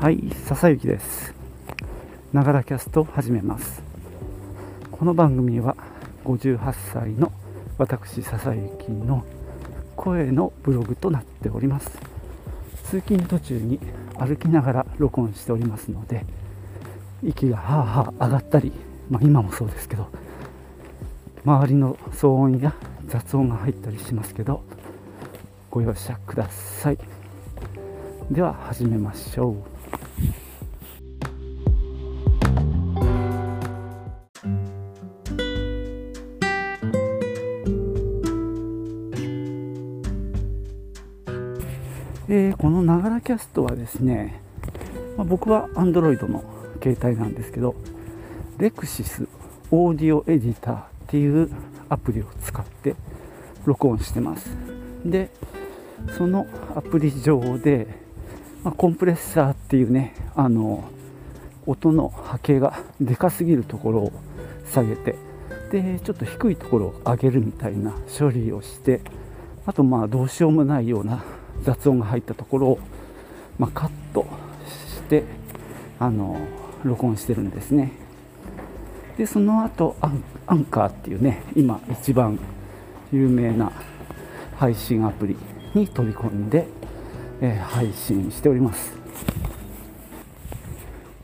はい、笹幸です。ながらキャストを始めます。この番組は58歳の私笹幸の声のブログとなっております。通勤途中に歩きながら録音しておりますので、息がはあはあ上がったり、まあ、今もそうですけど、周りの騒音や雑音が入ったりしますけど、ご容赦ください。では始めましょう。キャストはですね、まあ僕は Android の携帯なんですけど、レクシスオーディオエディターっていうアプリを使って録音してます。で、そのアプリ上で、まあコンプレッサーっていうね、あの、音の波形がでかすぎるところを下げて、で、ちょっと低いところを上げるみたいな処理をして、あとまあどうしようもないような雑音が入ったところを、まあ、カットしてあの録音してるんですね。でその後アンアンカーっていうね今一番有名な配信アプリに取り込んで、えー配信しております。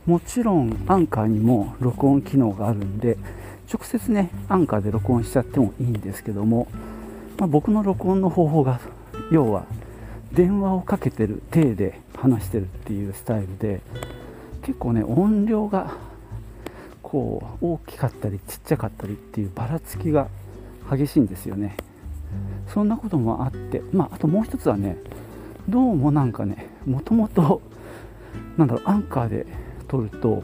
もちろんアンカーにも録音機能があるんで直接ねアンカーで録音しちゃってもいいんですけども、まあ、僕の録音の方法が要は電話をかけてる体で話してるっていうスタイルで結構ね音量がこう大きかったりちっちゃかったりっていうばらつきが激しいんですよね。そんなこともあってまああともう一つはねどうもなんかねもともとなんだろうアンカーで撮ると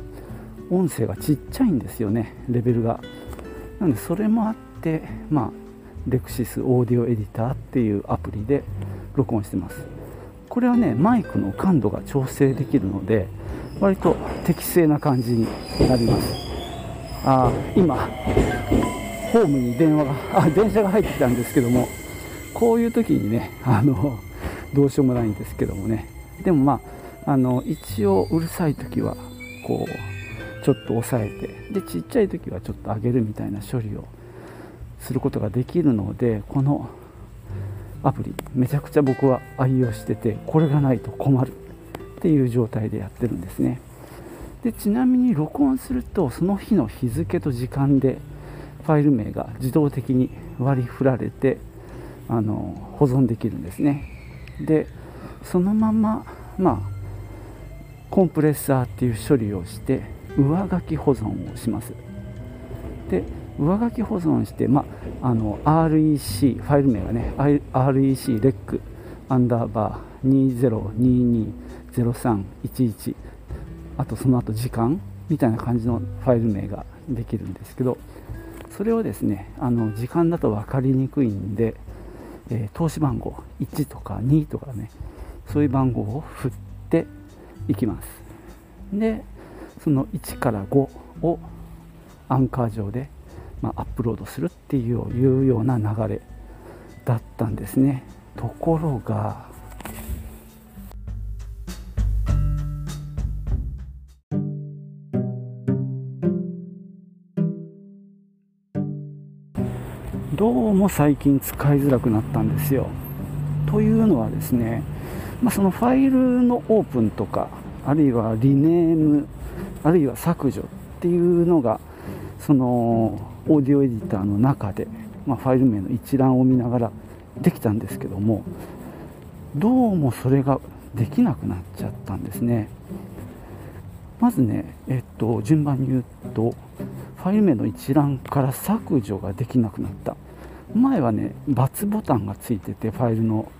音声がちっちゃいんですよねレベルが。なのでそれもあってまあレクシスオーディオエディターっていうアプリで録音してます。これはねマイクの感度が調整できるので割と適正な感じになります。あー今ホームに電話があ電車が入ってきたんですけどもこういう時にねあのどうしようもないんですけどもね。でもまああの一応うるさい時はこうちょっと抑えてでちっちゃい時はちょっと上げるみたいな処理をすることができるのでこのアプリ。めちゃくちゃ僕は愛用しててこれがないと困る。っていう状態でやってるんですね。でちなみに録音するとその日の日付と時間でファイル名が自動的に割り振られてあの保存できるんですね。でそのまままあコンプレッサーっていう処理をして上書き保存をします。で上書き保存して、まあ、あの REC ファイル名がね REC レックアンダーバー20220311あとその後時間みたいな感じのファイル名ができるんですけどそれをですねあの時間だと分かりにくいんで、えー投資番号1とか2とかねそういう番号を振っていきます。でその1から5をアンカー上で、まあ、アップロードするっていうような流れだったんですね。ところがどうも最近使いづらくなったんですよ。というのはですね、まあ、そのファイルのオープンとかあるいはリネームあるいは削除っていうのがそのオーディオエディターの中で、まあ、ファイル名の一覧を見ながらできたんですけどもどうもそれができなくなっちゃったんですね。まずね、えっと、順番に言うとファイル名の一覧から削除ができなくなった。前はね×ボタンがついててファイルの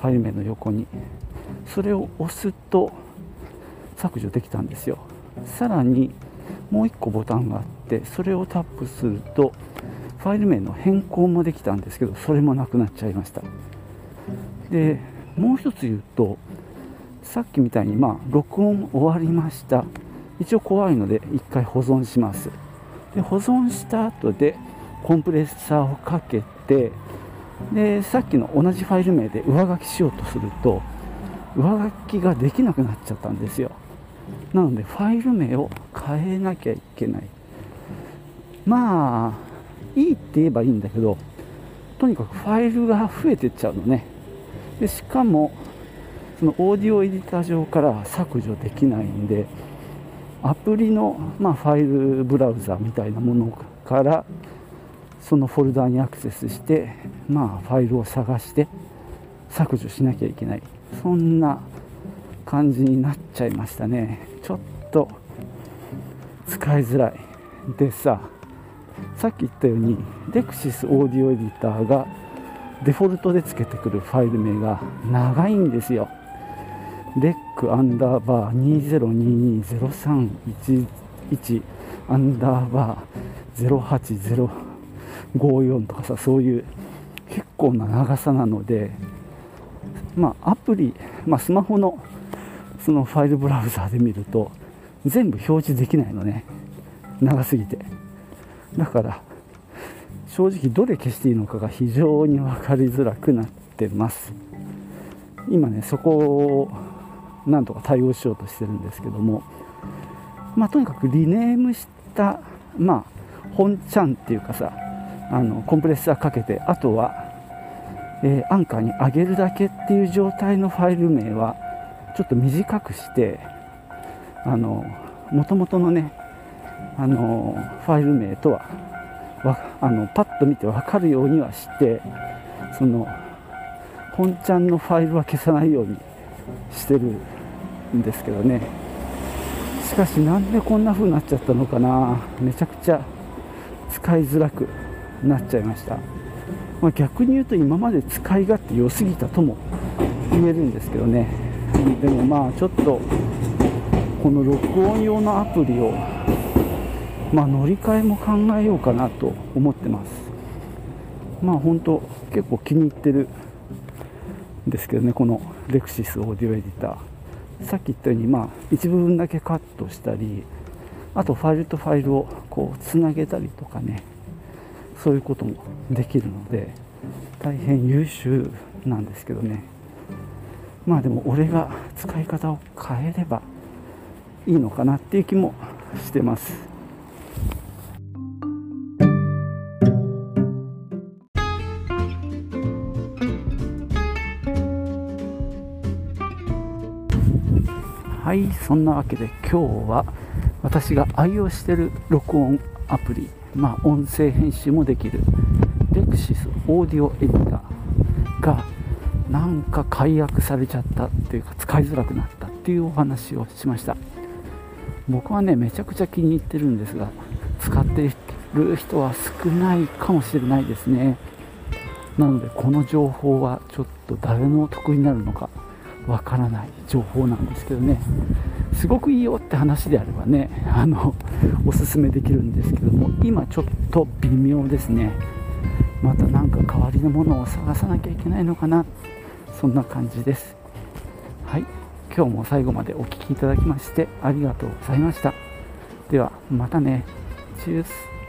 ファイル名の横に。それを押すと削除できたんですよ。さらにもう1個ボタンがあってそれをタップするとファイル名の変更もできたんですけどそれもなくなっちゃいました。でもう一つ言うとさっきみたいにまあ録音終わりました。一応怖いので一回保存します。で保存した後でコンプレッサーをかけてでさっきの同じファイル名で上書きしようとすると上書きができなくなっちゃったんですよ。なのでファイル名を変えなきゃいけない。まあいいって言えばいいんだけどとにかくファイルが増えてっちゃうのね。でしかもそのオーディオエディター上から削除できないんでアプリの、まあ、ファイルブラウザみたいなものからそのフォルダにアクセスして、まあ、ファイルを探して削除しなきゃいけない。そんな感じになっちゃいましたね。ちょっと使いづらい。でささっき言ったようにレクシスオーディオエディターがデフォルトでつけてくるファイル名が長いんですよ。レックアンダーバー20220311アンダーバー08054とかさそういう結構な長さなのでまあアプリ、まあ、スマホのそのファイルブラウザーで見ると全部表示できないのね。長すぎて。だから正直どれ消していいのかが非常に分かりづらくなってます。今ねそこをなんとか対応しようとしてるんですけども。まあとにかくリネームしたまあ本ちゃんっていうかさあのコンプレッサーかけてあとは、えー、アンカーに上げるだけっていう状態のファイル名はちょっと短くしてあの元々のねあのファイル名とはあのパッと見て分かるようにはしてその本ちゃんのファイルは消さないようにしてるんですけどね。しかしなんでこんな風になっちゃったのかな。めちゃくちゃ使いづらくなっちゃいました、まあ、逆に言うと今まで使い勝手良すぎたとも言えるんですけどね。でもまあちょっとこの録音用のアプリをまあ、乗り換えも考えようかなと思ってます。まあ本当結構気に入ってるんですけどねこのレクシスオーディオエディター。さっき言ったようにまあ一部分だけカットしたりあとファイルとファイルをこうつなげたりとかねそういうこともできるので大変優秀なんですけどね。まあでも俺が使い方を変えればいいのかなっていう気もしてます。はいそんなわけで今日は私が愛用してる録音アプリまあ音声編集もできるレクシスオーディオエディターがなんか解約されちゃったっていうか使いづらくなったっていうお話をしました。僕はねめちゃくちゃ気に入ってるんですが使ってる人は少ないかもしれないですね。なのでこの情報はちょっと誰の得になるのかわからない情報なんですけどね。すごくいいよって話であればねあのおすすめできるんですけども今ちょっと微妙ですね。また何か代わりのものを探さなきゃいけないのかな。そんな感じです。今日も最後までお聴きいただきましてありがとうございました。ではまたね。チュース。